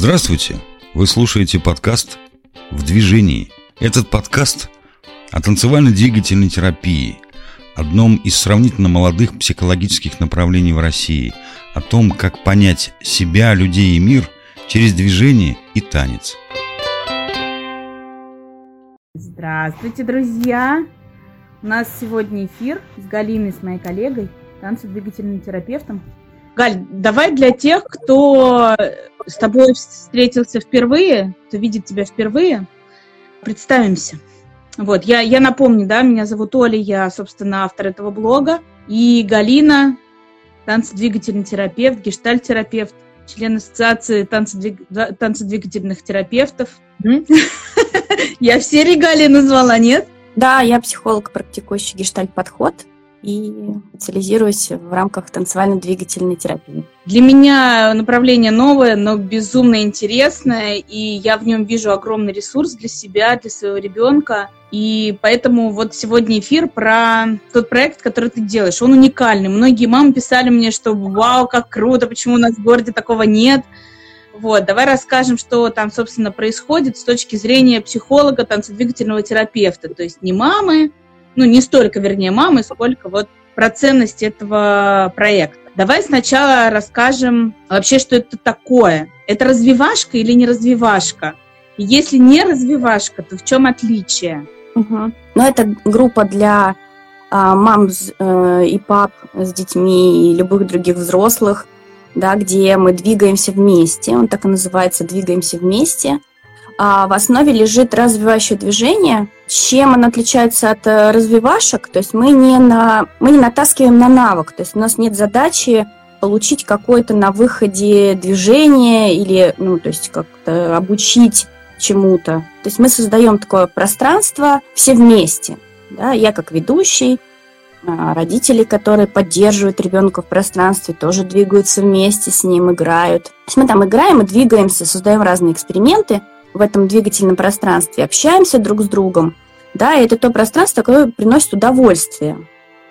Здравствуйте! Вы слушаете подкаст «В движении». Этот подкаст о танцевально-двигательной терапии, одном из сравнительно молодых психологических направлений в России, о том, как понять себя, людей и мир через движение и танец. Здравствуйте, друзья! У нас сегодня эфир с Галиной, с моей коллегой, танцедвигательным терапевтом. Галь, давай для тех, кто с тобой встретился впервые, кто видит тебя впервые, представимся. Вот, я, я напомню, да, меня зовут Оля, я, собственно, автор этого блога. И Галина, танцедвигательный терапевт, гештальтерапевт, член ассоциации танцедвиг... танцедвигательных терапевтов. Я все регалии назвала, нет? Да, я психолог, практикующий гештальт-подход и специализируюсь в рамках танцевально-двигательной терапии. Для меня направление новое, но безумно интересное, и я в нем вижу огромный ресурс для себя, для своего ребенка. И поэтому вот сегодня эфир про тот проект, который ты делаешь. Он уникальный. Многие мамы писали мне, что вау, как круто, почему у нас в городе такого нет. Вот, давай расскажем, что там, собственно, происходит с точки зрения психолога, танцедвигательного терапевта. То есть не мамы, ну, не столько, вернее, мамы, сколько вот про ценность этого проекта. Давай сначала расскажем вообще, что это такое. Это развивашка или не развивашка? Если не развивашка, то в чем отличие? Угу. Ну, это группа для а, мам э, и пап с детьми и любых других взрослых, да, где мы двигаемся вместе. Он так и называется «Двигаемся вместе». А в основе лежит развивающее движение. Чем оно отличается от э, развивашек? То есть мы не, на, мы не натаскиваем на навык. То есть у нас нет задачи получить какое-то на выходе движение или, ну, то есть как-то обучить чему-то. То есть мы создаем такое пространство все вместе. Да? Я как ведущий, а, родители, которые поддерживают ребенка в пространстве, тоже двигаются вместе с ним, играют. То есть мы там играем и двигаемся, создаем разные эксперименты – в этом двигательном пространстве, общаемся друг с другом, да, и это то пространство, которое приносит удовольствие.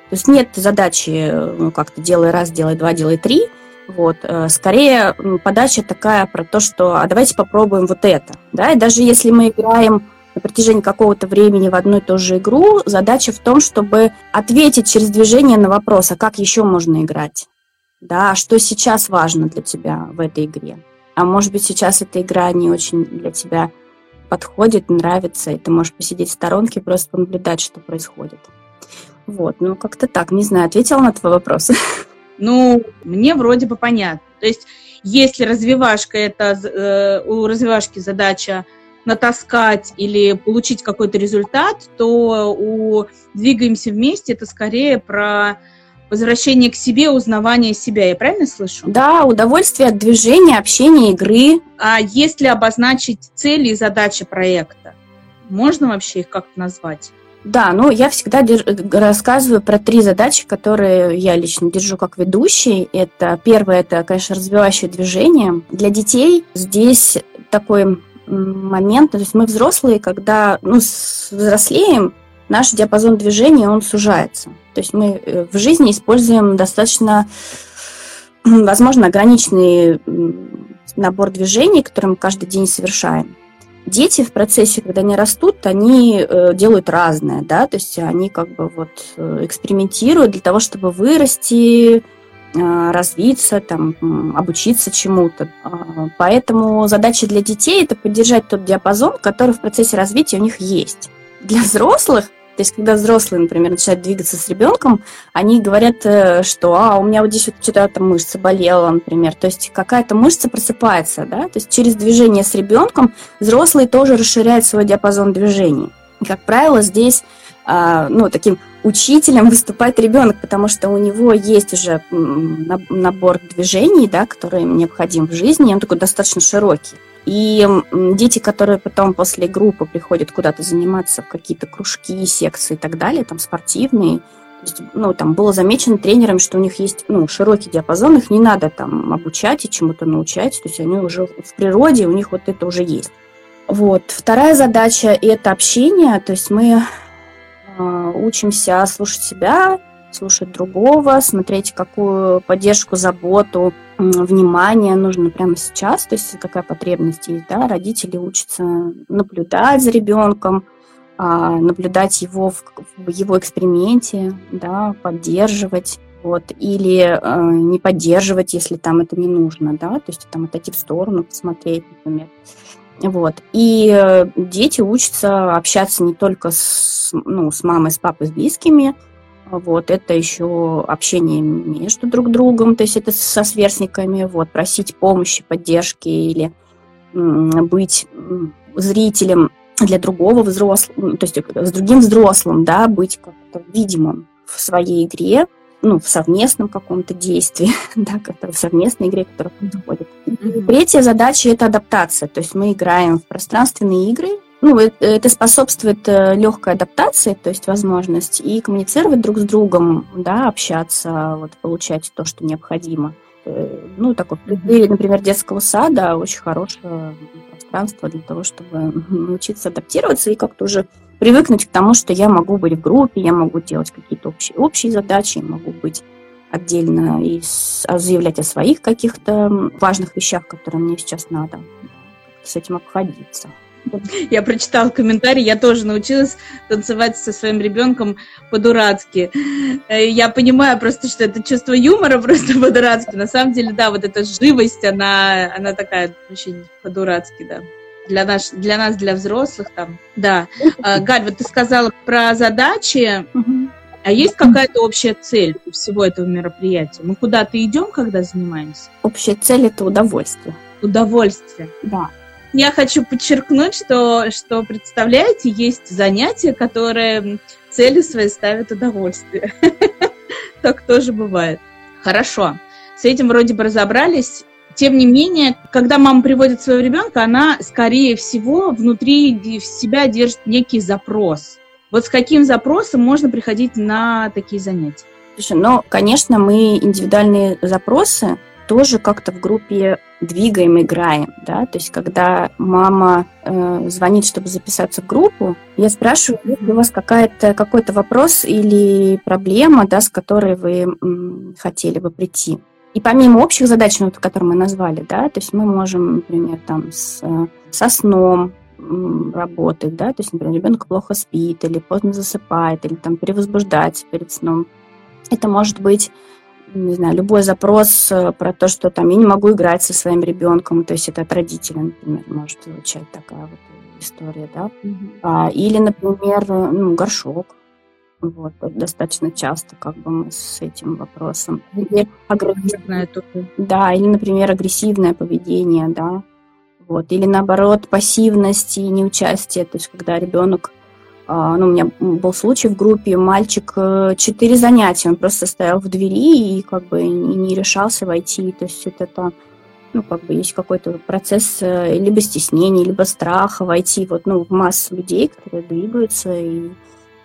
То есть нет задачи, ну, как-то делай раз, делай два, делай три, вот, э, скорее подача такая про то, что а давайте попробуем вот это, да, и даже если мы играем на протяжении какого-то времени в одну и ту же игру, задача в том, чтобы ответить через движение на вопрос, а как еще можно играть, да, а что сейчас важно для тебя в этой игре а может быть сейчас эта игра не очень для тебя подходит, нравится, и ты можешь посидеть в сторонке, просто понаблюдать, что происходит. Вот, ну как-то так, не знаю, ответила на твой вопрос. Ну, мне вроде бы понятно. То есть, если развивашка это э, у развивашки задача натаскать или получить какой-то результат, то у двигаемся вместе это скорее про возвращение к себе, узнавание себя. Я правильно слышу? Да, удовольствие от движения, общения, игры. А если обозначить цели и задачи проекта, можно вообще их как-то назвать? Да, ну я всегда держ... рассказываю про три задачи, которые я лично держу как ведущий. Это первое, это, конечно, развивающее движение. Для детей здесь такой момент, то есть мы взрослые, когда ну, взрослеем, наш диапазон движения, он сужается. То есть мы э, в жизни используем достаточно, возможно, ограниченный набор движений, которые мы каждый день совершаем. Дети в процессе, когда они растут, они э, делают разное, да, то есть они как бы вот э, экспериментируют для того, чтобы вырасти, развиться, там, обучиться чему-то. А, поэтому задача для детей – это поддержать тот диапазон, который в процессе развития у них есть. Для взрослых то есть, когда взрослые, например, начинают двигаться с ребенком, они говорят, э, что а, у меня вот здесь вот что-то там мышца болела, например. То есть какая-то мышца просыпается, да. То есть через движение с ребенком взрослые тоже расширяют свой диапазон движений. Как правило, здесь а, ну, таким учителем выступает ребенок, потому что у него есть уже набор движений, да, которые необходим в жизни, и он такой достаточно широкий. И дети, которые потом после группы приходят куда-то заниматься в какие-то кружки, секции и так далее, там спортивные, есть, ну, там было замечено тренером, что у них есть ну, широкий диапазон, их не надо там обучать и чему-то научать, то есть они уже в природе, у них вот это уже есть. Вот. Вторая задача – это общение, то есть мы э, учимся слушать себя, слушать другого, смотреть, какую поддержку, заботу внимание нужно прямо сейчас, то есть какая потребность есть, да, родители учатся наблюдать за ребенком, а, наблюдать его в, его эксперименте, да, поддерживать, вот, или э, не поддерживать, если там это не нужно, да, то есть там отойти в сторону, посмотреть, например. Вот. И э, дети учатся общаться не только с, ну, с мамой, с папой, с близкими, вот, это еще общение между друг другом, то есть это со сверстниками, вот, просить помощи, поддержки или быть зрителем для другого взрослого, то есть с другим взрослым, да, быть как-то видимым в своей игре, ну, в совместном каком-то действии, да, который в совместной игре, которая происходит. Mm-hmm. Третья задача – это адаптация, то есть мы играем в пространственные игры, ну, это способствует э, легкой адаптации, то есть возможность и коммуницировать друг с другом, да, общаться, вот, получать то, что необходимо. Э, ну, такой, или, например, детского сада очень хорошее пространство для того, чтобы научиться адаптироваться и как-то уже привыкнуть к тому, что я могу быть в группе, я могу делать какие-то общие, общие задачи, могу быть отдельно и заявлять о своих каких-то важных вещах, которые мне сейчас надо, с этим обходиться. Я прочитала комментарий, я тоже научилась танцевать со своим ребенком по-дурацки. Э, я понимаю просто, что это чувство юмора просто по-дурацки. На самом деле, да, вот эта живость, она, она такая очень по-дурацки, да. Для, наш, для нас, для взрослых там, да. А, Галь, вот ты сказала про задачи. А есть какая-то общая цель у всего этого мероприятия? Мы куда-то идем, когда занимаемся? Общая цель – это удовольствие. Удовольствие. Да я хочу подчеркнуть, что, что, представляете, есть занятия, которые цели свои ставят удовольствие. Так тоже бывает. Хорошо. С этим вроде бы разобрались. Тем не менее, когда мама приводит своего ребенка, она, скорее всего, внутри себя держит некий запрос. Вот с каким запросом можно приходить на такие занятия? Слушай, ну, конечно, мы индивидуальные запросы тоже как-то в группе двигаем, играем, да, то есть когда мама э, звонит, чтобы записаться в группу, я спрашиваю, есть ли у вас какая-то, какой-то вопрос или проблема, да, с которой вы м, хотели бы прийти. И помимо общих задач, ну, которые мы назвали, да, то есть мы можем, например, там с, со сном работать, да, то есть, например, ребенок плохо спит или поздно засыпает, или там перевозбуждается перед сном. Это может быть не знаю, любой запрос э, про то, что там я не могу играть со своим ребенком, то есть это от родителя, например, может звучать такая вот история, да. Mm-hmm. А, или, например, ну, горшок. Вот, достаточно часто как бы мы с этим вопросом. Или агрессивное, да, или, например, агрессивное поведение, да. Вот, или наоборот, пассивность и неучастие, то есть когда ребенок а, ну, у меня был случай в группе, мальчик э, четыре занятия, он просто стоял в двери и как бы не решался войти. То есть это, это ну, как бы есть какой-то процесс э, либо стеснения, либо страха войти вот, ну, в массу людей, которые двигаются, и,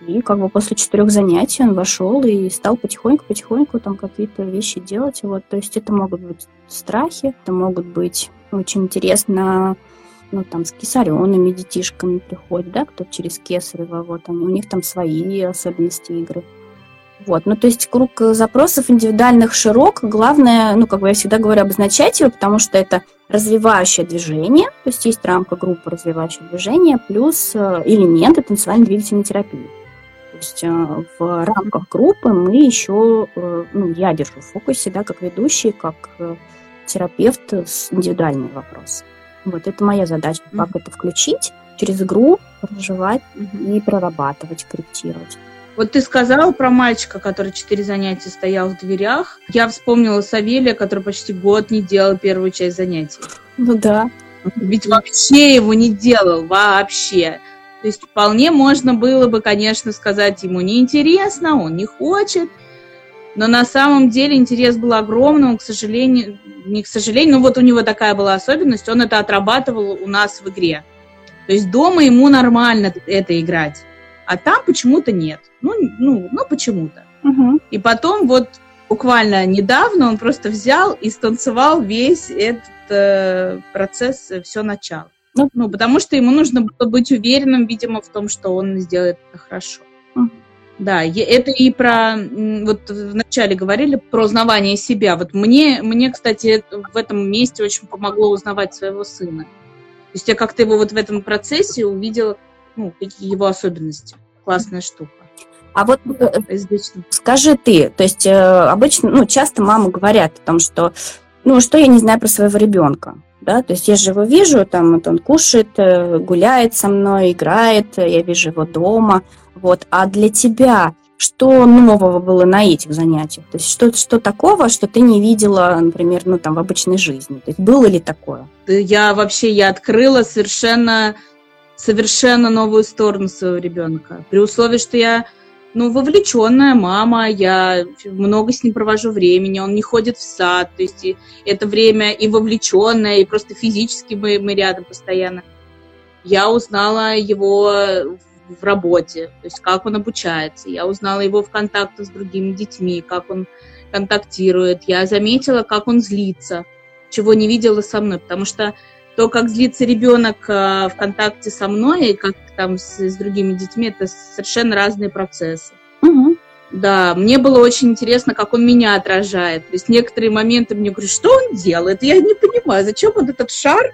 и как бы после четырех занятий он вошел и стал потихоньку-потихоньку там какие-то вещи делать. Вот, то есть это могут быть страхи, это могут быть очень интересно ну, там, с кесаренными детишками приходят, да, кто через кесарево, вот, они, у них там свои особенности игры. Вот, ну, то есть круг запросов индивидуальных широк. Главное, ну, как бы я всегда говорю, обозначать его, потому что это развивающее движение, то есть есть рамка группы развивающего движения, плюс э, элементы танцевальной двигательной терапии. Есть э, в рамках группы мы еще, э, ну, я держу в фокусе, да, как ведущий, как терапевт с индивидуальными вопросами. Вот это моя задача, как mm-hmm. это включить через игру, проживать mm-hmm. и прорабатывать, корректировать. Вот ты сказала про мальчика, который четыре занятия стоял в дверях. Я вспомнила Савелия, который почти год не делал первую часть занятий. Ну да. Ведь вообще его не делал, вообще. То есть вполне можно было бы, конечно, сказать, ему неинтересно, он не хочет, но на самом деле интерес был огромным, к сожалению, не к сожалению, но вот у него такая была особенность, он это отрабатывал у нас в игре. То есть дома ему нормально это играть, а там почему-то нет. Ну, ну, ну почему-то. Угу. И потом вот буквально недавно он просто взял и станцевал весь этот э, процесс, э, все начало. Ну, ну, потому что ему нужно было быть уверенным, видимо, в том, что он сделает это хорошо. Да, это и про, вот вначале говорили про узнавание себя. Вот мне, мне, кстати, в этом месте очень помогло узнавать своего сына. То есть я как-то его вот в этом процессе увидела, ну, какие его особенности. Классная штука. А вот э, скажи ты, то есть э, обычно, ну, часто мамы говорят о том, что, ну, что я не знаю про своего ребенка, да, то есть я же его вижу, там, вот он кушает, э, гуляет со мной, играет, я вижу его дома, вот, а для тебя что нового было на этих занятиях? То есть что, что такого, что ты не видела, например, ну, там, в обычной жизни? То есть было ли такое? Я вообще, я открыла совершенно, совершенно новую сторону своего ребенка. При условии, что я ну, вовлеченная мама, я много с ним провожу времени, он не ходит в сад, то есть это время и вовлеченное, и просто физически мы, мы рядом постоянно. Я узнала его в работе, то есть как он обучается, я узнала его в контактах с другими детьми, как он контактирует, я заметила, как он злится, чего не видела со мной, потому что то, как злится ребенок э, в контакте со мной и как там с, с другими детьми, это совершенно разные процессы. Угу. Да, мне было очень интересно, как он меня отражает. То есть некоторые моменты мне говорят, что он делает? Я не понимаю, зачем он этот шар?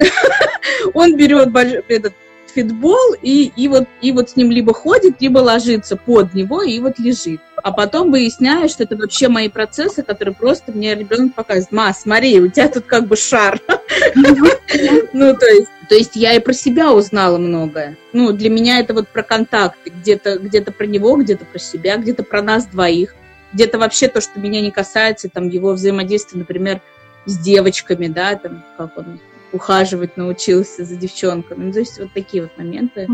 Он берет этот фитбол и, и, вот, и вот с ним либо ходит, либо ложится под него и вот лежит. А потом выясняю, что это вообще мои процессы, которые просто мне ребенок показывает. Ма, смотри, у тебя тут как бы шар. Ну, то есть, то есть я и про себя узнала многое. Ну, для меня это вот про контакты. Где-то где про него, где-то про себя, где-то про нас двоих. Где-то вообще то, что меня не касается, там, его взаимодействия, например, с девочками, да, там, как он ухаживать научился за девчонками. Ну, то есть вот такие вот моменты.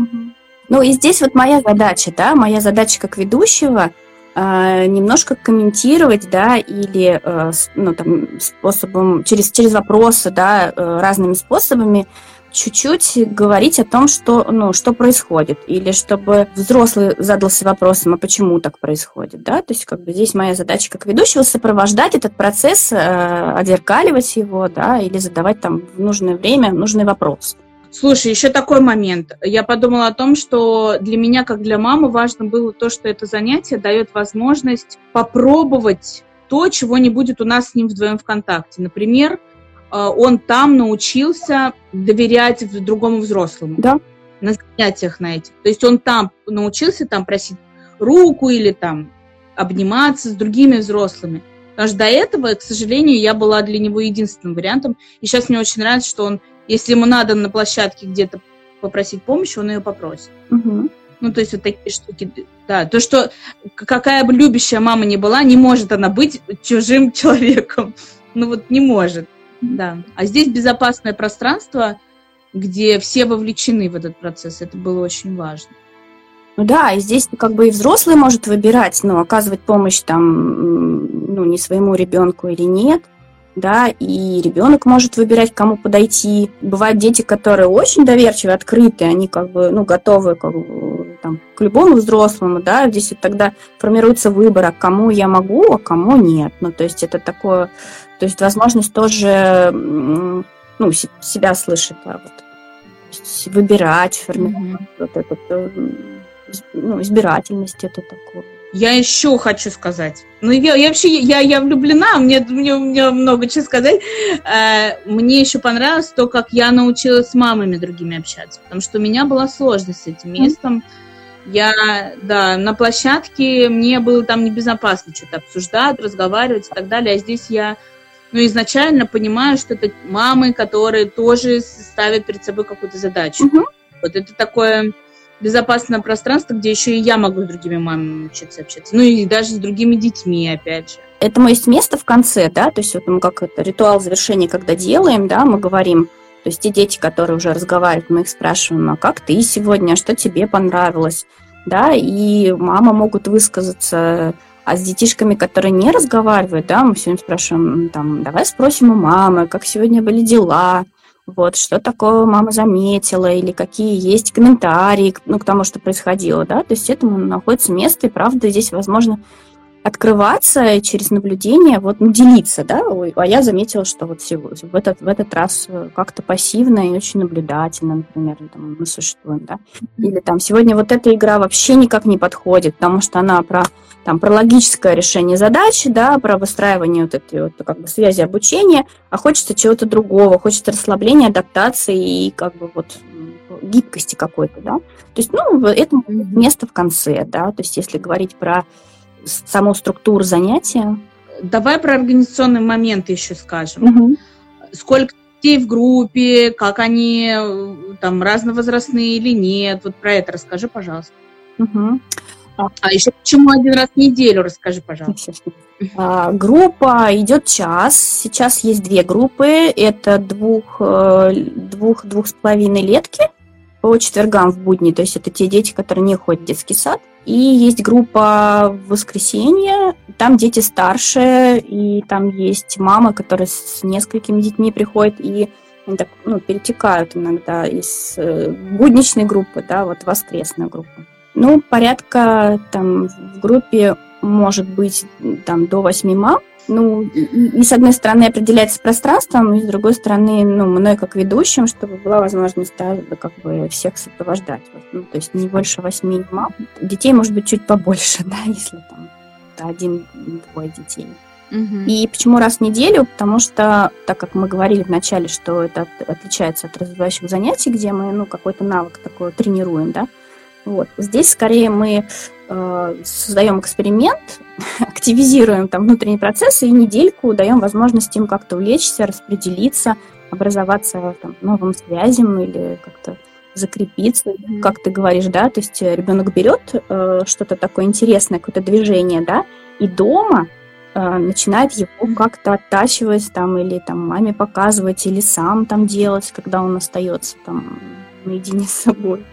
Ну и здесь вот моя задача, да, моя задача как ведущего э, немножко комментировать, да, или э, ну, там, способом, через, через вопросы, да, э, разными способами чуть-чуть говорить о том, что, ну, что происходит, или чтобы взрослый задался вопросом, а почему так происходит, да, то есть как бы здесь моя задача как ведущего сопровождать этот процесс, э, отзеркаливать его, да, или задавать там в нужное время нужный вопрос. Слушай, еще такой момент. Я подумала о том, что для меня, как для мамы, важно было то, что это занятие дает возможность попробовать то, чего не будет у нас с ним вдвоем в контакте. Например, он там научился доверять другому взрослому. Да. На занятиях на этих. То есть он там научился там просить руку или там обниматься с другими взрослыми. Потому что до этого, к сожалению, я была для него единственным вариантом. И сейчас мне очень нравится, что он, если ему надо на площадке где-то попросить помощи, он ее попросит. Угу. Ну, то есть вот такие штуки. Да, то, что какая бы любящая мама ни была, не может она быть чужим человеком. Ну вот не может. Да. А здесь безопасное пространство, где все вовлечены в этот процесс. Это было очень важно. Ну да, и здесь как бы и взрослый может выбирать, ну, оказывать помощь там, ну, не своему ребенку или нет, да, и ребенок может выбирать, кому подойти. Бывают дети, которые очень доверчивы, открыты, они как бы, ну, готовы как бы, там, к любому взрослому, да, здесь вот тогда формируется выбор, а кому я могу, а кому нет. Ну, то есть это такое то есть возможность тоже ну, себя слышать, да, вот. выбирать, формировать mm-hmm. вот это, э, ну, избирательность это такое. Я еще хочу сказать. Ну, я, я вообще, я, я влюблена, мне, мне, мне много чего сказать. Э, мне еще понравилось то, как я научилась с мамами другими общаться, потому что у меня была сложность с этим местом. Я, да, на площадке мне было там небезопасно что-то обсуждать, разговаривать и так далее, а здесь я но изначально понимаю, что это мамы, которые тоже ставят перед собой какую-то задачу. Угу. Вот это такое безопасное пространство, где еще и я могу с другими мамами учиться общаться. Ну и даже с другими детьми, опять же. Этому есть место в конце, да, то есть вот мы как это ритуал завершения, когда делаем, да, мы говорим, то есть те дети, которые уже разговаривают, мы их спрашиваем, а как ты сегодня, что тебе понравилось, да, и мама могут высказаться, а с детишками, которые не разговаривают, да, мы сегодня спрашиваем, там, давай спросим у мамы, как сегодня были дела, вот, что такое мама заметила, или какие есть комментарии ну, к тому, что происходило, да, то есть этому находится место, и правда здесь, возможно, открываться через наблюдение, вот, ну, делиться, да, Ой, а я заметила, что вот в этот, в этот раз э, как-то пассивно и очень наблюдательно, например, там, мы существуем, да, или там сегодня вот эта игра вообще никак не подходит, потому что она про, там, про логическое решение задачи, да, про выстраивание вот этой вот, как бы, связи обучения, а хочется чего-то другого, хочется расслабления, адаптации и, как бы, вот, гибкости какой-то, да, то есть, ну, это место в конце, да, то есть, если говорить про саму структуру занятия. Давай про организационные моменты еще скажем. Угу. Сколько детей в группе, как они там разновозрастные или нет. Вот про это расскажи, пожалуйста. Угу. А еще почему один раз в неделю, расскажи, пожалуйста. А, группа идет час. Сейчас есть две группы. Это двух, э, двух, двух с половиной летки по четвергам в будни. То есть это те дети, которые не ходят в детский сад. И есть группа в воскресенье, там дети старше, и там есть мамы, которые с несколькими детьми приходят, и они так, ну, перетекают иногда из э, будничной группы, да, вот воскресную группу. Ну, порядка там в группе может быть там до восьми мам, ну, и, с одной стороны определяется пространством, и с другой стороны, ну, мной как ведущим, чтобы была возможность, да, как бы всех сопровождать. Ну, то есть не больше восьми мам. Детей может быть чуть побольше, да, если там один-двое детей. Угу. И почему раз в неделю? Потому что, так как мы говорили вначале, что это отличается от развивающих занятий, где мы, ну, какой-то навык такой тренируем, да, вот. Здесь скорее мы э, создаем эксперимент, активизируем там внутренние процессы и недельку даем возможность им как-то увлечься, распределиться, образоваться там, новым связям или как-то закрепиться, mm-hmm. как ты говоришь, да, то есть э, ребенок берет э, что-то такое интересное, какое-то движение, да, и дома э, начинает его как-то оттачивать там или там маме показывать или сам там делать, когда он остается там наедине с собой.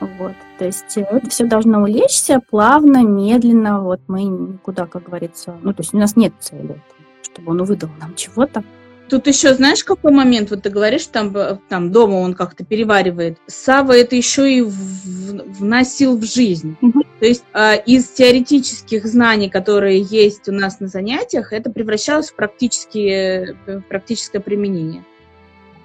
Вот. То есть э, это все должно улечься плавно, медленно. Вот мы никуда, как говорится, ну, то есть у нас нет цели, чтобы он выдал нам чего-то. Тут еще, знаешь, какой момент? Вот ты говоришь, там, там дома он как-то переваривает. Сава это еще и в, вносил в жизнь. Угу. То есть э, из теоретических знаний, которые есть у нас на занятиях, это превращалось в, практические, в практическое применение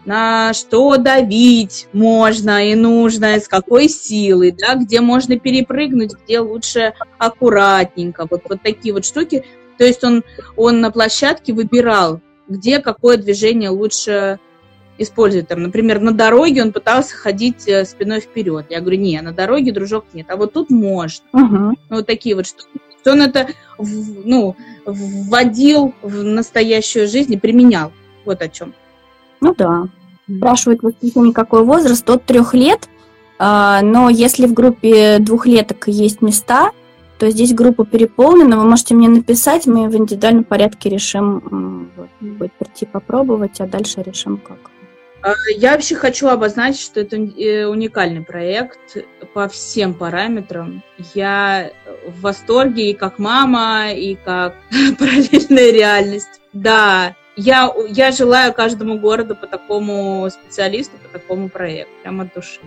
на что давить можно и нужно, с какой силой, да, где можно перепрыгнуть, где лучше аккуратненько, вот, вот такие вот штуки. То есть он, он на площадке выбирал, где какое движение лучше использовать. Там, например, на дороге он пытался ходить э, спиной вперед. Я говорю, не, на дороге, дружок, нет. А вот тут можно. Uh-huh. Вот такие вот штуки. Он это ну, вводил в настоящую жизнь и применял. Вот о чем. Ну да. Спрашивают какой возраст, от трех лет. А, но если в группе двухлеток есть места, то здесь группа переполнена. Вы можете мне написать, мы в индивидуальном порядке решим вот, прийти попробовать, а дальше решим как. А, я вообще хочу обозначить, что это э, уникальный проект по всем параметрам. Я в восторге и как мама, и как параллельная реальность. Да, я, я желаю каждому городу по такому специалисту, по такому проекту, прямо от души.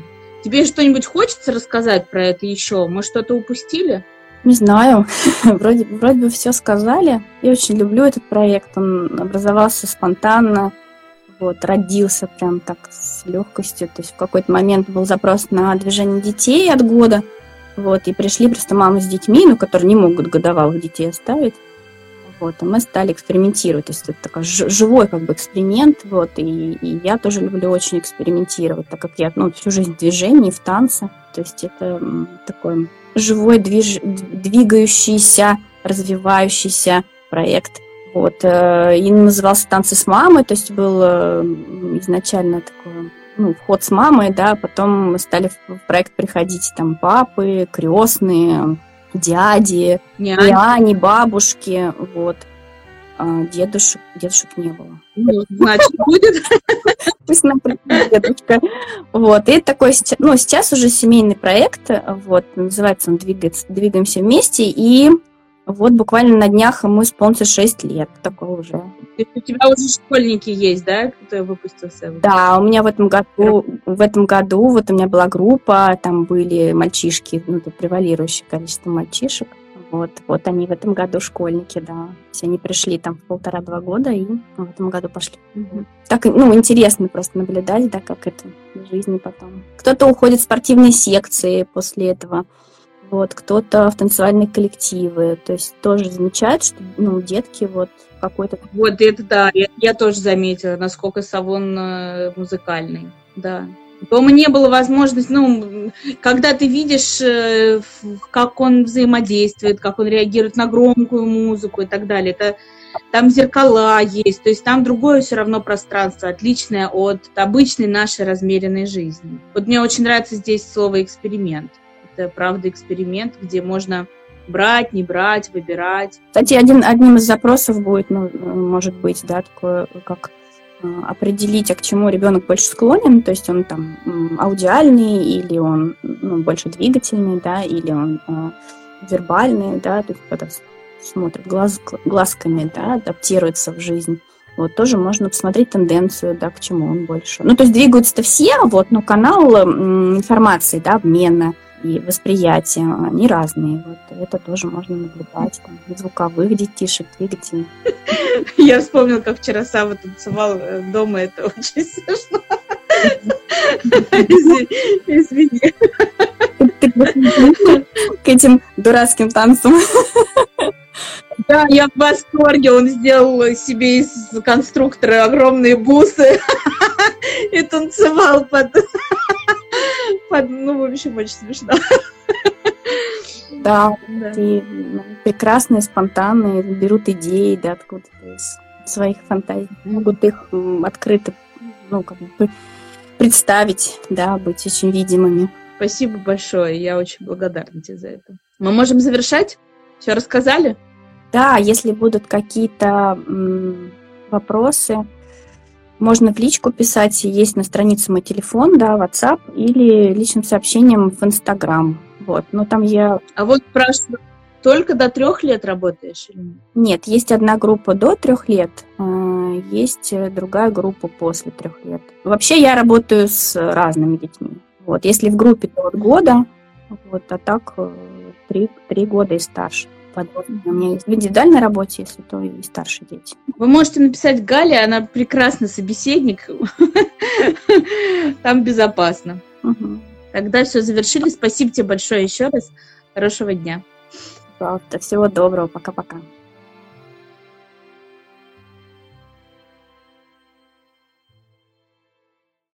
Тебе что-нибудь хочется рассказать про это еще? Мы что-то упустили? Не знаю. вроде, вроде бы все сказали. Я очень люблю этот проект. Он образовался спонтанно. Вот, родился прям так с легкостью. То есть в какой-то момент был запрос на движение детей от года. Вот, и пришли просто мамы с детьми, ну, которые не могут годовалых детей оставить. Вот, мы стали экспериментировать. То есть это такой живой как бы эксперимент. Вот, и, и я тоже люблю очень экспериментировать, так как я ну, всю жизнь в движении, в танце. То есть это такой живой, движ, двигающийся, развивающийся проект. Вот, э, и назывался «Танцы с мамой», то есть был э, изначально такой ну, вход с мамой, да, потом стали в проект приходить там папы, крестные, дяди, Няни. няни, бабушки, вот. А дедушек, дедушек не было. Ну, значит, будет. Пусть нам дедушка. Вот. И такой, ну, сейчас уже семейный проект, вот, называется он «Двигаемся вместе», и вот буквально на днях ему исполнится 6 лет, такой уже. у тебя уже школьники есть, да, кто выпустился? Да, у меня в этом году, в этом году вот у меня была группа, там были мальчишки, ну, тут превалирующее количество мальчишек, Вот, вот они в этом году школьники, да. То есть они пришли там в полтора-два года и в этом году пошли. Угу. Так, ну, интересно просто наблюдать, да, как это в жизни потом. Кто-то уходит в спортивные секции после этого, вот, кто-то в танцевальные коллективы. То есть тоже замечают, что, ну, детки вот какой-то... Вот это да, я, я тоже заметила, насколько Савон э, музыкальный, да. Дома не было возможности, ну, когда ты видишь, э, как он взаимодействует, как он реагирует на громкую музыку и так далее, это там зеркала есть, то есть там другое все равно пространство, отличное от обычной нашей размеренной жизни. Вот мне очень нравится здесь слово «эксперимент». Это, правда, эксперимент, где можно брать, не брать, выбирать. Кстати, один, одним из запросов будет, ну, может быть, да, такое, как Э, определить, а к чему ребенок больше склонен, то есть он там аудиальный или он ну, больше двигательный, да, или он э, вербальный, да, то есть когда смотрит глаз, глазками, да, адаптируется в жизнь. Вот тоже можно посмотреть тенденцию, да, к чему он больше. Ну, то есть двигаются-то все, вот, но канал информации, да, обмена – и восприятие, они разные. Вот это тоже можно наблюдать. Там, звуковых детишек, двигательных. Я вспомнила, как вчера Сава танцевал э, дома, это очень смешно. Извини. К этим дурацким танцам. Да, я в восторге. Он сделал себе из конструктора огромные бусы и танцевал под ну, в общем, очень смешно. Да, да. и прекрасные, спонтанные, берут идеи, да, откуда-то из своих фантазий, могут их открыто, ну, как бы представить, да, быть очень видимыми. Спасибо большое, я очень благодарна тебе за это. Мы можем завершать? Все рассказали? Да, если будут какие-то вопросы, можно в личку писать, есть на странице мой телефон, да, WhatsApp, или личным сообщением в Instagram. Вот, но там я... А вот спрашиваю, только до трех лет работаешь или нет? Нет, есть одна группа до трех лет, а, есть другая группа после трех лет. Вообще я работаю с разными детьми. Вот, если в группе то от года, вот, а так э, три, три года и старше подводные. У меня есть в индивидуальной работе, если то, и старшие дети. Вы можете написать Гале, она прекрасный собеседник. Там безопасно. Тогда все завершили. Спасибо тебе большое еще раз. Хорошего дня. Пожалуйста. Всего доброго. Пока-пока.